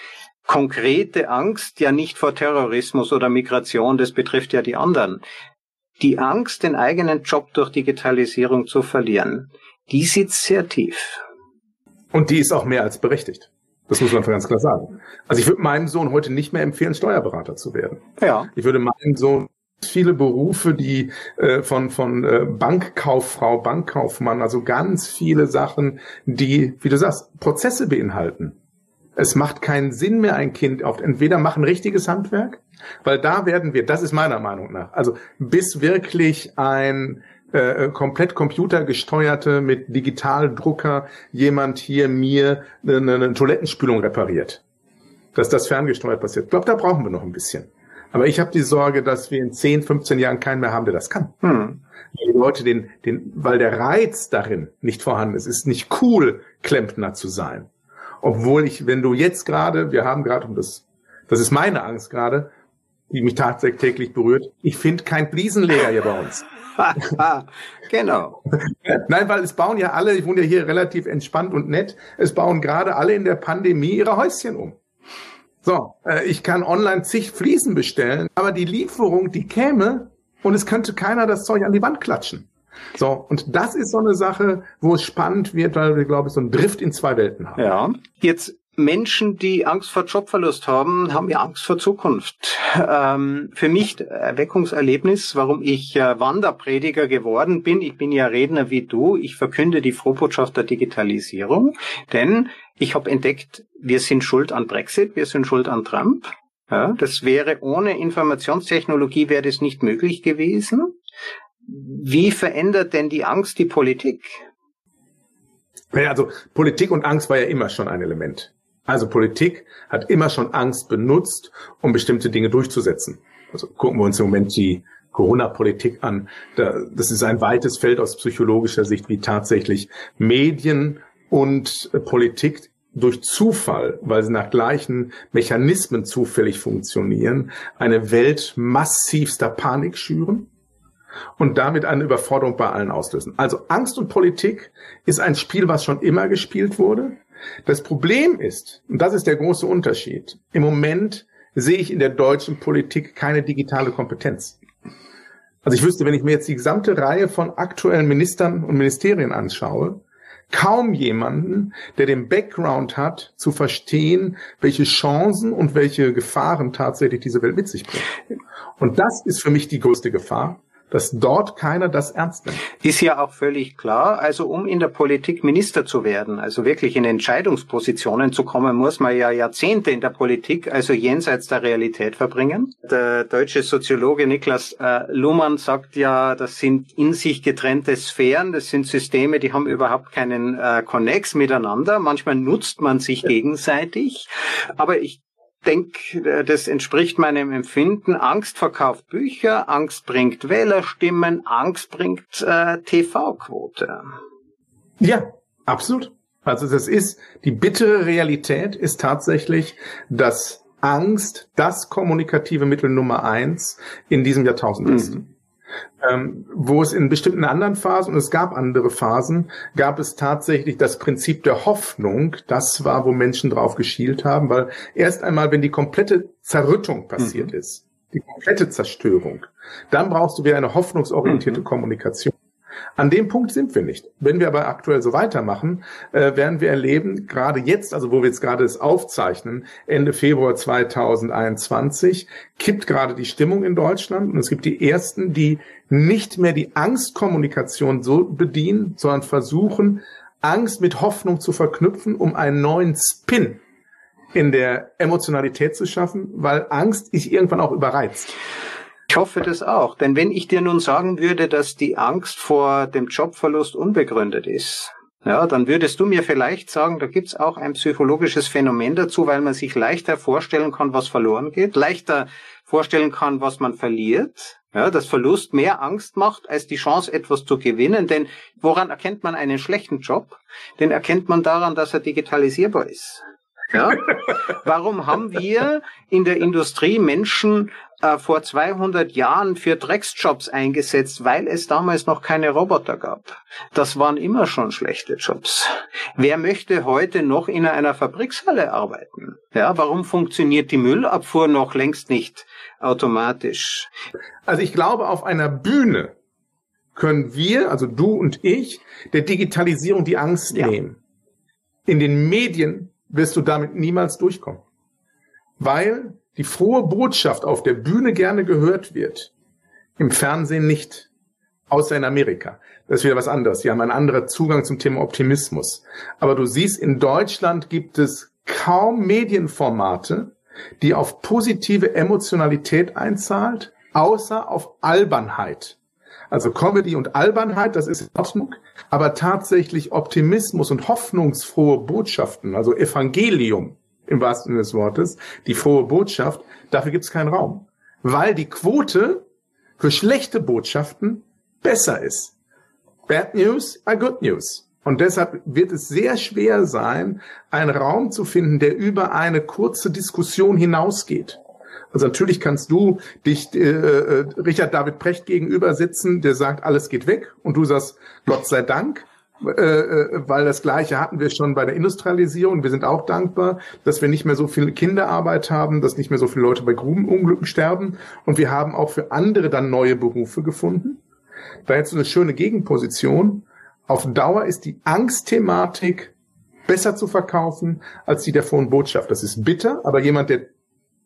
konkrete Angst ja nicht vor Terrorismus oder Migration, das betrifft ja die anderen. Die Angst, den eigenen Job durch Digitalisierung zu verlieren, die sitzt sehr tief. Und die ist auch mehr als berechtigt. Das muss man ganz klar sagen. Also ich würde meinem Sohn heute nicht mehr empfehlen, Steuerberater zu werden. Ja. Ich würde meinem Sohn viele Berufe, die äh, von von äh, Bankkauffrau, Bankkaufmann, also ganz viele Sachen, die, wie du sagst, Prozesse beinhalten. Es macht keinen Sinn mehr, ein Kind auf, entweder machen richtiges Handwerk, weil da werden wir, das ist meiner Meinung nach, also bis wirklich ein äh, komplett computergesteuerte mit Digitaldrucker jemand hier mir eine, eine Toilettenspülung repariert. Dass das ferngesteuert passiert. Ich glaube, da brauchen wir noch ein bisschen. Aber ich habe die Sorge, dass wir in 10, 15 Jahren keinen mehr haben, der das kann. Hm. Die Leute den, den, weil der Reiz darin nicht vorhanden ist. Es ist nicht cool, Klempner zu sein. Obwohl ich, wenn du jetzt gerade, wir haben gerade, um das, das ist meine Angst gerade, die mich tagtäglich berührt, ich finde kein Fliesenleger hier bei uns. genau. Nein, weil es bauen ja alle, ich wohne ja hier relativ entspannt und nett, es bauen gerade alle in der Pandemie ihre Häuschen um. So, äh, ich kann online zig Fliesen bestellen, aber die Lieferung, die käme und es könnte keiner das Zeug an die Wand klatschen. So, und das ist so eine Sache, wo es spannend wird, weil wir, glaube ich, so einen Drift in zwei Welten haben. Ja. Jetzt Menschen, die Angst vor Jobverlust haben, haben ja Angst vor Zukunft. Ähm, für mich Erweckungserlebnis, warum ich äh, Wanderprediger geworden bin. Ich bin ja Redner wie du. Ich verkünde die Frohbotschaft der Digitalisierung, denn ich habe entdeckt, wir sind schuld an Brexit, wir sind schuld an Trump. Ja, das wäre ohne Informationstechnologie wäre das nicht möglich gewesen. Wie verändert denn die Angst die Politik? Ja, also Politik und Angst war ja immer schon ein Element. Also Politik hat immer schon Angst benutzt, um bestimmte Dinge durchzusetzen. Also gucken wir uns im Moment die Corona-Politik an. Das ist ein weites Feld aus psychologischer Sicht, wie tatsächlich Medien und Politik durch Zufall, weil sie nach gleichen Mechanismen zufällig funktionieren, eine Welt massivster Panik schüren und damit eine Überforderung bei allen auslösen. Also Angst und Politik ist ein Spiel, was schon immer gespielt wurde. Das Problem ist, und das ist der große Unterschied, im Moment sehe ich in der deutschen Politik keine digitale Kompetenz. Also ich wüsste, wenn ich mir jetzt die gesamte Reihe von aktuellen Ministern und Ministerien anschaue, kaum jemanden, der den Background hat, zu verstehen, welche Chancen und welche Gefahren tatsächlich diese Welt mit sich bringt. Und das ist für mich die größte Gefahr, dass dort keiner das ernst nimmt. Ist ja auch völlig klar. Also um in der Politik Minister zu werden, also wirklich in Entscheidungspositionen zu kommen, muss man ja Jahrzehnte in der Politik, also jenseits der Realität verbringen. Der deutsche Soziologe Niklas äh, Luhmann sagt ja, das sind in sich getrennte Sphären, das sind Systeme, die haben überhaupt keinen äh, Connex miteinander. Manchmal nutzt man sich gegenseitig. Aber ich denke, das entspricht meinem Empfinden. Angst verkauft Bücher, Angst bringt Wählerstimmen, Angst bringt äh, TV-Quote. Ja, absolut. Also das ist, die bittere Realität ist tatsächlich, dass Angst das kommunikative Mittel Nummer eins in diesem Jahrtausend ist. Mhm ähm, wo es in bestimmten anderen Phasen, und es gab andere Phasen, gab es tatsächlich das Prinzip der Hoffnung. Das war, wo Menschen drauf geschielt haben, weil erst einmal, wenn die komplette Zerrüttung passiert mhm. ist, die komplette Zerstörung, dann brauchst du wieder eine hoffnungsorientierte mhm. Kommunikation. An dem Punkt sind wir nicht. Wenn wir aber aktuell so weitermachen, äh, werden wir erleben, gerade jetzt, also wo wir jetzt gerade es aufzeichnen, Ende Februar 2021, kippt gerade die Stimmung in Deutschland und es gibt die ersten, die nicht mehr die Angstkommunikation so bedienen, sondern versuchen, Angst mit Hoffnung zu verknüpfen, um einen neuen Spin in der Emotionalität zu schaffen, weil Angst ist irgendwann auch überreizt. Ich hoffe das auch, denn wenn ich dir nun sagen würde, dass die Angst vor dem Jobverlust unbegründet ist, ja, dann würdest du mir vielleicht sagen, da gibt's auch ein psychologisches Phänomen dazu, weil man sich leichter vorstellen kann, was verloren geht, leichter vorstellen kann, was man verliert. Ja, dass Verlust mehr Angst macht, als die Chance, etwas zu gewinnen. Denn woran erkennt man einen schlechten Job? Den erkennt man daran, dass er digitalisierbar ist. Ja? Warum haben wir in der Industrie Menschen äh, vor 200 Jahren für Drecksjobs eingesetzt, weil es damals noch keine Roboter gab? Das waren immer schon schlechte Jobs. Wer möchte heute noch in einer Fabrikshalle arbeiten? Ja, warum funktioniert die Müllabfuhr noch längst nicht automatisch? Also ich glaube, auf einer Bühne können wir, also du und ich, der Digitalisierung die Angst ja. nehmen. In den Medien wirst du damit niemals durchkommen. Weil die frohe Botschaft auf der Bühne gerne gehört wird, im Fernsehen nicht. Außer in Amerika. Das ist wieder was anderes. Die haben einen anderen Zugang zum Thema Optimismus. Aber du siehst, in Deutschland gibt es kaum Medienformate, die auf positive Emotionalität einzahlt, außer auf Albernheit. Also Comedy und Albernheit, das ist in Ordnung, aber tatsächlich Optimismus und hoffnungsfrohe Botschaften, also Evangelium im wahrsten Sinne des Wortes, die frohe Botschaft, dafür gibt es keinen Raum. Weil die Quote für schlechte Botschaften besser ist. Bad News are good news. Und deshalb wird es sehr schwer sein, einen Raum zu finden, der über eine kurze Diskussion hinausgeht. Also natürlich kannst du dich äh, äh, Richard David Precht gegenüber sitzen, der sagt, alles geht weg, und du sagst, Gott sei Dank, äh, äh, weil das Gleiche hatten wir schon bei der Industrialisierung. Wir sind auch dankbar, dass wir nicht mehr so viel Kinderarbeit haben, dass nicht mehr so viele Leute bei Grubenunglücken sterben, und wir haben auch für andere dann neue Berufe gefunden. Da jetzt so eine schöne Gegenposition. Auf Dauer ist die Angstthematik besser zu verkaufen als die der frohen Botschaft. Das ist bitter, aber jemand, der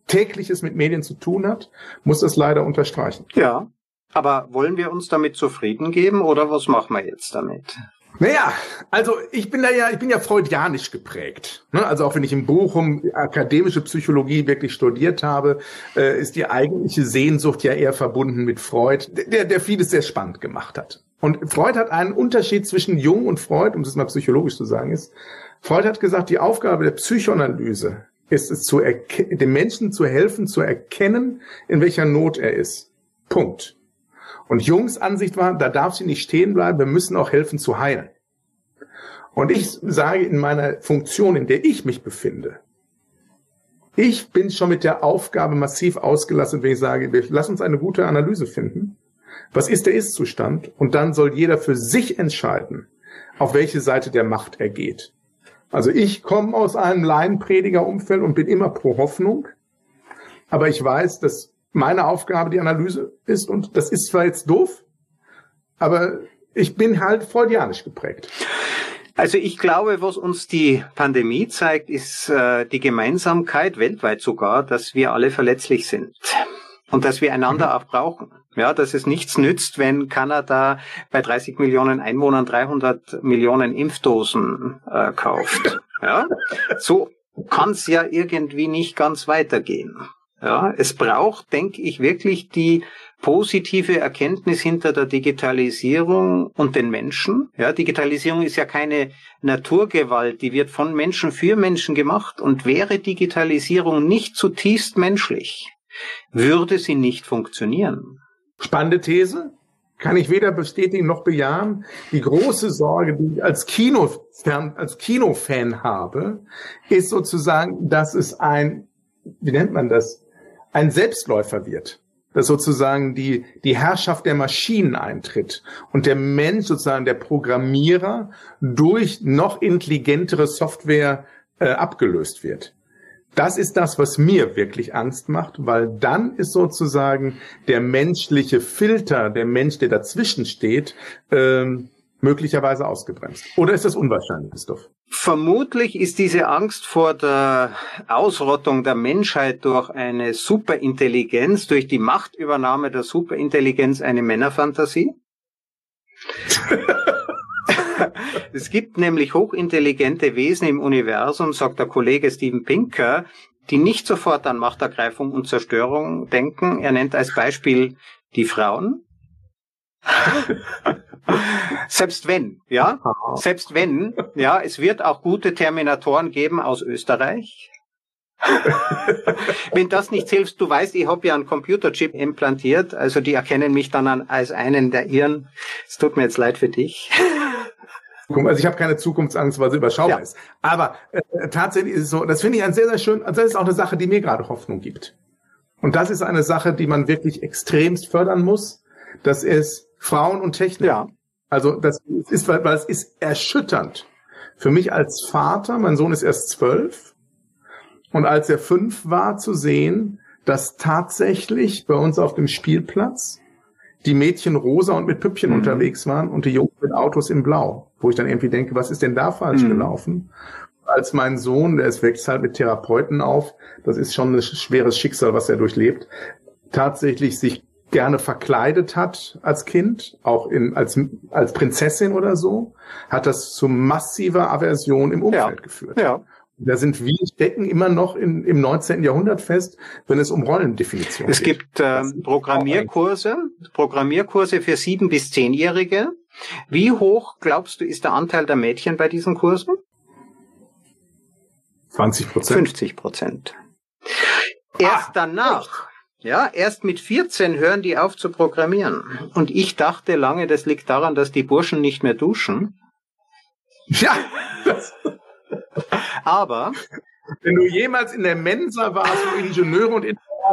tägliches mit Medien zu tun hat, muss das leider unterstreichen. Ja, aber wollen wir uns damit zufrieden geben oder was machen wir jetzt damit? Naja, also ich bin da ja, ich bin ja freudianisch geprägt. Ne? Also auch wenn ich in Bochum akademische Psychologie wirklich studiert habe, äh, ist die eigentliche Sehnsucht ja eher verbunden mit Freud, der, der vieles sehr spannend gemacht hat. Und Freud hat einen Unterschied zwischen Jung und Freud, um es mal psychologisch zu sagen, ist, Freud hat gesagt, die Aufgabe der Psychoanalyse ist es, zu dem Menschen zu helfen, zu erkennen, in welcher Not er ist. Punkt. Und Jungs Ansicht war, da darf sie nicht stehen bleiben, wir müssen auch helfen zu heilen. Und ich sage in meiner Funktion, in der ich mich befinde, ich bin schon mit der Aufgabe massiv ausgelassen, wenn ich sage, lass uns eine gute Analyse finden. Was ist der Ist-Zustand? Und dann soll jeder für sich entscheiden, auf welche Seite der Macht er geht. Also ich komme aus einem Laienprediger-Umfeld und bin immer pro Hoffnung. Aber ich weiß, dass meine Aufgabe die Analyse ist und das ist zwar jetzt doof, aber ich bin halt freudianisch geprägt. Also ich glaube, was uns die Pandemie zeigt, ist äh, die Gemeinsamkeit weltweit sogar, dass wir alle verletzlich sind und dass wir einander mhm. auch brauchen. Ja, dass es nichts nützt, wenn Kanada bei 30 Millionen Einwohnern 300 Millionen Impfdosen äh, kauft. Ja, so kann es ja irgendwie nicht ganz weitergehen. Ja, es braucht, denke ich, wirklich die positive Erkenntnis hinter der Digitalisierung und den Menschen. Ja, Digitalisierung ist ja keine Naturgewalt, die wird von Menschen für Menschen gemacht. Und wäre Digitalisierung nicht zutiefst menschlich, würde sie nicht funktionieren. Spannende These. Kann ich weder bestätigen noch bejahen. Die große Sorge, die ich als Kinofan, als Kinofan habe, ist sozusagen, dass es ein, wie nennt man das, ein Selbstläufer wird. Dass sozusagen die, die Herrschaft der Maschinen eintritt und der Mensch, sozusagen der Programmierer, durch noch intelligentere Software äh, abgelöst wird. Das ist das, was mir wirklich Angst macht, weil dann ist sozusagen der menschliche Filter, der Mensch, der dazwischen steht, ähm, möglicherweise ausgebremst. Oder ist das unwahrscheinlich, Christoph? Vermutlich ist diese Angst vor der Ausrottung der Menschheit durch eine Superintelligenz, durch die Machtübernahme der Superintelligenz eine Männerfantasie. es gibt nämlich hochintelligente Wesen im Universum, sagt der Kollege Steven Pinker, die nicht sofort an Machtergreifung und Zerstörung denken. Er nennt als Beispiel die Frauen. selbst wenn, ja, selbst wenn, ja, es wird auch gute Terminatoren geben aus Österreich. Wenn das nicht hilft, du weißt, ich habe ja einen Computerchip implantiert, also die erkennen mich dann an, als einen der ihren. Es tut mir jetzt leid für dich. Also ich habe keine Zukunftsangst, weil sie überschaubar ja. ist. Aber äh, tatsächlich ist es so, das finde ich ein sehr, sehr schön, also das ist auch eine Sache, die mir gerade Hoffnung gibt. Und das ist eine Sache, die man wirklich extremst fördern muss. Das ist Frauen und Technik. Ja. Also das ist, weil es ist erschütternd. Für mich als Vater, mein Sohn ist erst zwölf, und als er fünf war, zu sehen, dass tatsächlich bei uns auf dem Spielplatz die Mädchen rosa und mit Püppchen mhm. unterwegs waren und die Jungs mit Autos in Blau. Wo ich dann irgendwie denke, was ist denn da falsch mhm. gelaufen? Als mein Sohn, der ist wächst halt mit Therapeuten auf, das ist schon ein schweres Schicksal, was er durchlebt, tatsächlich sich gerne verkleidet hat als Kind, auch in, als, als Prinzessin oder so, hat das zu massiver Aversion im Umfeld ja. geführt. Ja. Da sind wir stecken immer noch in, im 19. Jahrhundert fest, wenn es um Rollendefinition geht. Es gibt äh, Programmierkurse, Programmierkurse für sieben bis zehnjährige. Wie hoch glaubst du ist der Anteil der Mädchen bei diesen Kursen? 20 Prozent. 50 Prozent. Erst ah, danach, echt? ja, erst mit 14 hören die auf zu programmieren. Und ich dachte lange, das liegt daran, dass die Burschen nicht mehr duschen. Ja. Aber wenn du jemals in der Mensa warst, wo Ingenieure und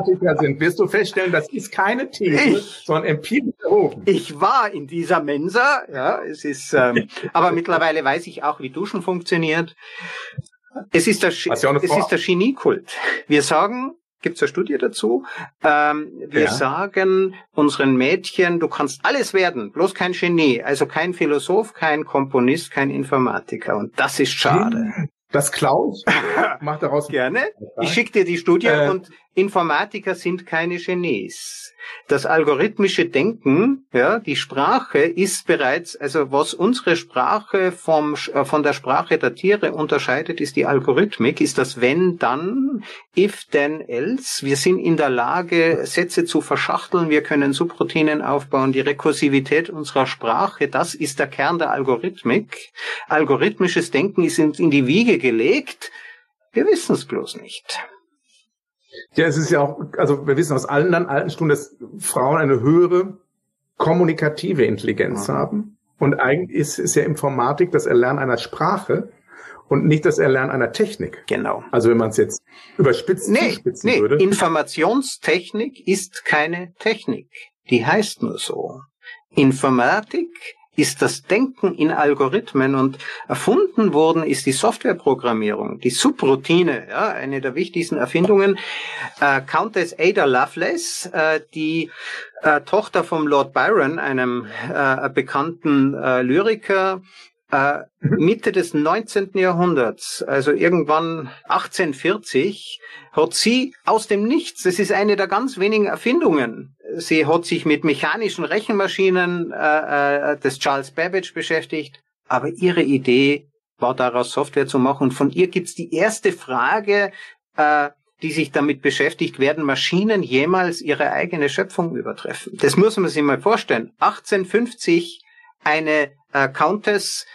Informatiker sind, wirst du feststellen, das ist keine These, ich, sondern empirisch erhoben. Ich war in dieser Mensa, ja, es ist, ähm, aber mittlerweile weiß ich auch, wie Duschen funktioniert. Es ist der, es ist der Geniekult. Wir sagen, gibt's eine Studie dazu. Ähm, wir ja. sagen unseren Mädchen, du kannst alles werden, bloß kein Genie, also kein Philosoph, kein Komponist, kein Informatiker. Und das ist schade. Das Klaus macht daraus gerne. Ich schicke dir die Studie äh, und Informatiker sind keine Genies. Das algorithmische Denken, ja, die Sprache ist bereits, also was unsere Sprache vom, äh, von der Sprache der Tiere unterscheidet, ist die Algorithmik, ist das wenn, dann, if, then, else. Wir sind in der Lage, Sätze zu verschachteln, wir können Subroutinen aufbauen, die Rekursivität unserer Sprache, das ist der Kern der Algorithmik. Algorithmisches Denken ist in die Wiege gelegt, wir wissen es bloß nicht. Ja, es ist ja auch, also wir wissen aus allen alten Stunden, dass Frauen eine höhere kommunikative Intelligenz ja. haben. Und eigentlich ist, ist ja Informatik das Erlernen einer Sprache und nicht das Erlernen einer Technik. Genau. Also wenn man es jetzt überspitzt nee, nee. würde. Informationstechnik ist keine Technik. Die heißt nur so. Informatik ist das Denken in Algorithmen und erfunden worden ist die Softwareprogrammierung, die Subroutine, ja, eine der wichtigsten Erfindungen. Äh, Countess Ada Lovelace, äh, die äh, Tochter vom Lord Byron, einem äh, bekannten äh, Lyriker, äh, mhm. Mitte des 19. Jahrhunderts, also irgendwann 1840, hat sie aus dem Nichts, das ist eine der ganz wenigen Erfindungen, sie hat sich mit mechanischen Rechenmaschinen äh, äh, des Charles Babbage beschäftigt, aber ihre Idee war daraus Software zu machen und von ihr gibt's die erste Frage, äh, die sich damit beschäftigt, werden Maschinen jemals ihre eigene Schöpfung übertreffen? Das muss man sich mal vorstellen. 1850 eine äh, Countess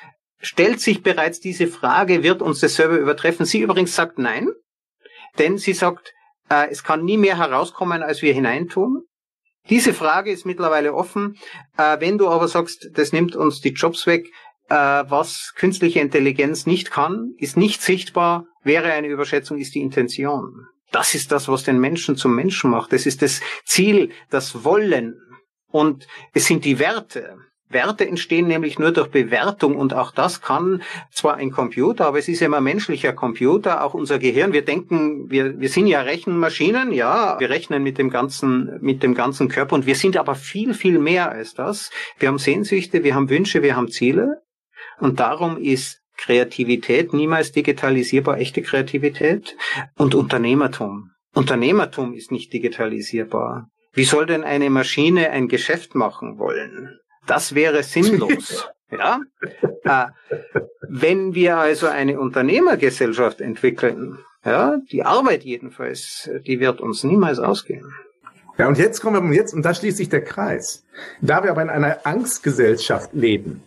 stellt sich bereits diese Frage, wird uns das Server übertreffen? Sie übrigens sagt nein, denn sie sagt, äh, es kann nie mehr herauskommen, als wir hineintun. Diese Frage ist mittlerweile offen. Äh, wenn du aber sagst, das nimmt uns die Jobs weg, äh, was künstliche Intelligenz nicht kann, ist nicht sichtbar, wäre eine Überschätzung, ist die Intention. Das ist das, was den Menschen zum Menschen macht. Das ist das Ziel, das Wollen. Und es sind die Werte. Werte entstehen nämlich nur durch Bewertung und auch das kann zwar ein Computer, aber es ist immer menschlicher Computer, auch unser Gehirn. Wir denken, wir, wir sind ja Rechenmaschinen, ja, wir rechnen mit dem ganzen, mit dem ganzen Körper und wir sind aber viel, viel mehr als das. Wir haben Sehnsüchte, wir haben Wünsche, wir haben Ziele und darum ist Kreativität niemals digitalisierbar, echte Kreativität und Unternehmertum. Unternehmertum ist nicht digitalisierbar. Wie soll denn eine Maschine ein Geschäft machen wollen? Das wäre sinnlos. ja? Äh, wenn wir also eine Unternehmergesellschaft entwickeln, ja, die Arbeit jedenfalls, die wird uns niemals ausgehen. Ja, und jetzt kommen wir jetzt, und da schließt sich der Kreis. Da wir aber in einer Angstgesellschaft leben,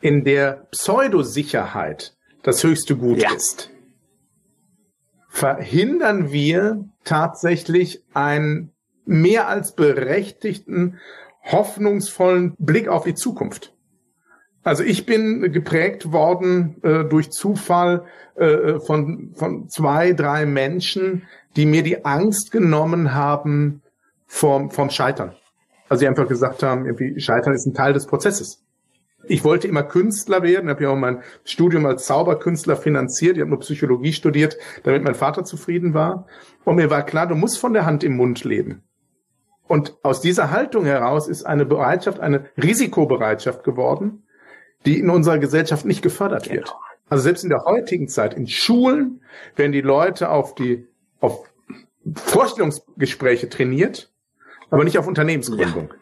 in der Pseudosicherheit das höchste Gut ja. ist, verhindern wir tatsächlich einen mehr als berechtigten hoffnungsvollen Blick auf die Zukunft. Also ich bin geprägt worden äh, durch Zufall äh, von, von zwei, drei Menschen, die mir die Angst genommen haben vom, vom Scheitern. Also die einfach gesagt haben, irgendwie Scheitern ist ein Teil des Prozesses. Ich wollte immer Künstler werden, habe ja auch mein Studium als Zauberkünstler finanziert. Ich habe nur Psychologie studiert, damit mein Vater zufrieden war. Und mir war klar, du musst von der Hand im Mund leben. Und aus dieser Haltung heraus ist eine Bereitschaft, eine Risikobereitschaft geworden, die in unserer Gesellschaft nicht gefördert wird. Genau. Also selbst in der heutigen Zeit, in Schulen werden die Leute auf die, auf Vorstellungsgespräche trainiert, aber nicht auf Unternehmensgründung. Ja.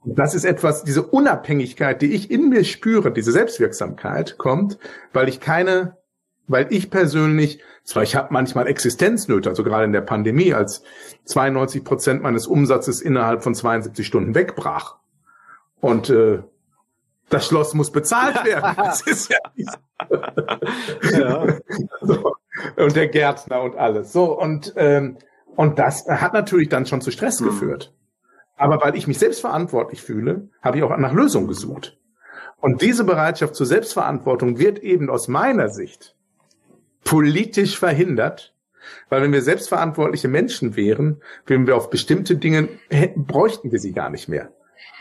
Und das ist etwas, diese Unabhängigkeit, die ich in mir spüre, diese Selbstwirksamkeit kommt, weil ich keine weil ich persönlich, zwar ich habe manchmal Existenznöte, also gerade in der Pandemie, als 92 Prozent meines Umsatzes innerhalb von 72 Stunden wegbrach. Und äh, das Schloss muss bezahlt werden. Das ist ja, ja. So. Und der Gärtner und alles. So, und, ähm, und das hat natürlich dann schon zu Stress hm. geführt. Aber weil ich mich selbst verantwortlich fühle, habe ich auch nach Lösungen gesucht. Und diese Bereitschaft zur Selbstverantwortung wird eben aus meiner Sicht politisch verhindert, weil wenn wir selbstverantwortliche Menschen wären, wenn wir auf bestimmte Dinge hätten, bräuchten wir sie gar nicht mehr.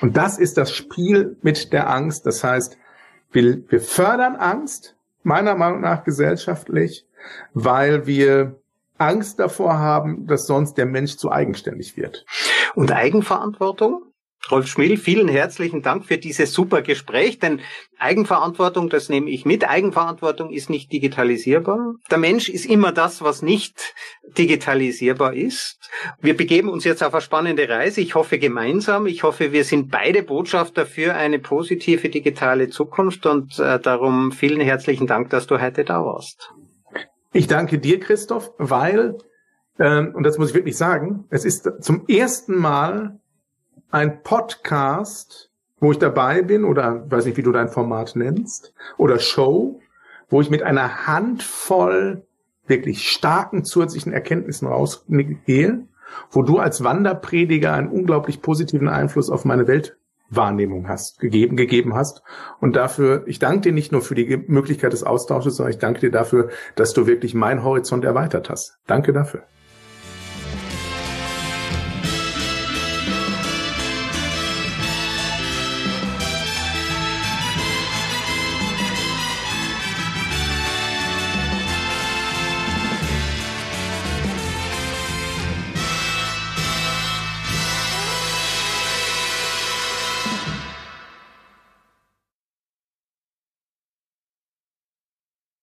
Und das ist das Spiel mit der Angst. Das heißt, wir, wir fördern Angst, meiner Meinung nach gesellschaftlich, weil wir Angst davor haben, dass sonst der Mensch zu eigenständig wird. Und Eigenverantwortung? Rolf Schmiel, vielen herzlichen Dank für dieses super Gespräch, denn Eigenverantwortung, das nehme ich mit. Eigenverantwortung ist nicht digitalisierbar. Der Mensch ist immer das, was nicht digitalisierbar ist. Wir begeben uns jetzt auf eine spannende Reise. Ich hoffe gemeinsam. Ich hoffe, wir sind beide Botschafter für eine positive digitale Zukunft und äh, darum vielen herzlichen Dank, dass du heute da warst. Ich danke dir, Christoph, weil, ähm, und das muss ich wirklich sagen, es ist zum ersten Mal ein Podcast, wo ich dabei bin, oder weiß nicht, wie du dein Format nennst, oder Show, wo ich mit einer Handvoll wirklich starken zusätzlichen Erkenntnissen rausgehe, wo du als Wanderprediger einen unglaublich positiven Einfluss auf meine Weltwahrnehmung hast, gegeben, gegeben hast. Und dafür, ich danke dir nicht nur für die Möglichkeit des Austausches, sondern ich danke dir dafür, dass du wirklich meinen Horizont erweitert hast. Danke dafür.